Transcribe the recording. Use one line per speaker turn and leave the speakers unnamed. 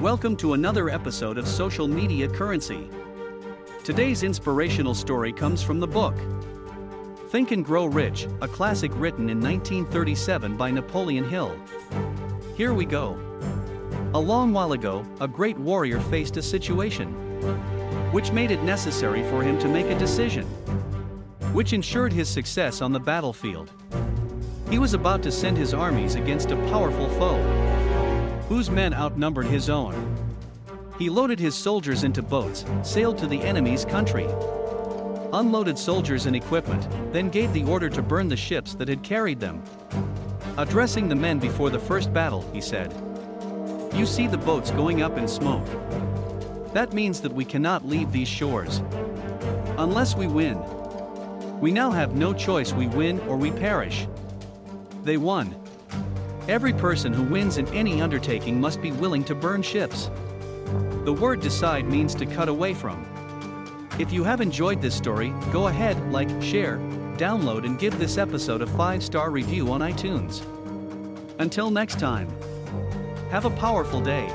Welcome to another episode of Social Media Currency. Today's inspirational story comes from the book Think and Grow Rich, a classic written in 1937 by Napoleon Hill. Here we go. A long while ago, a great warrior faced a situation which made it necessary for him to make a decision, which ensured his success on the battlefield. He was about to send his armies against a powerful foe, whose men outnumbered his own. He loaded his soldiers into boats, sailed to the enemy's country, unloaded soldiers and equipment, then gave the order to burn the ships that had carried them. Addressing the men before the first battle, he said, You see the boats going up in smoke. That means that we cannot leave these shores. Unless we win. We now have no choice, we win or we perish. They won. Every person who wins in any undertaking must be willing to burn ships. The word decide means to cut away from. If you have enjoyed this story, go ahead, like, share, download, and give this episode a 5 star review on iTunes. Until next time, have a powerful day.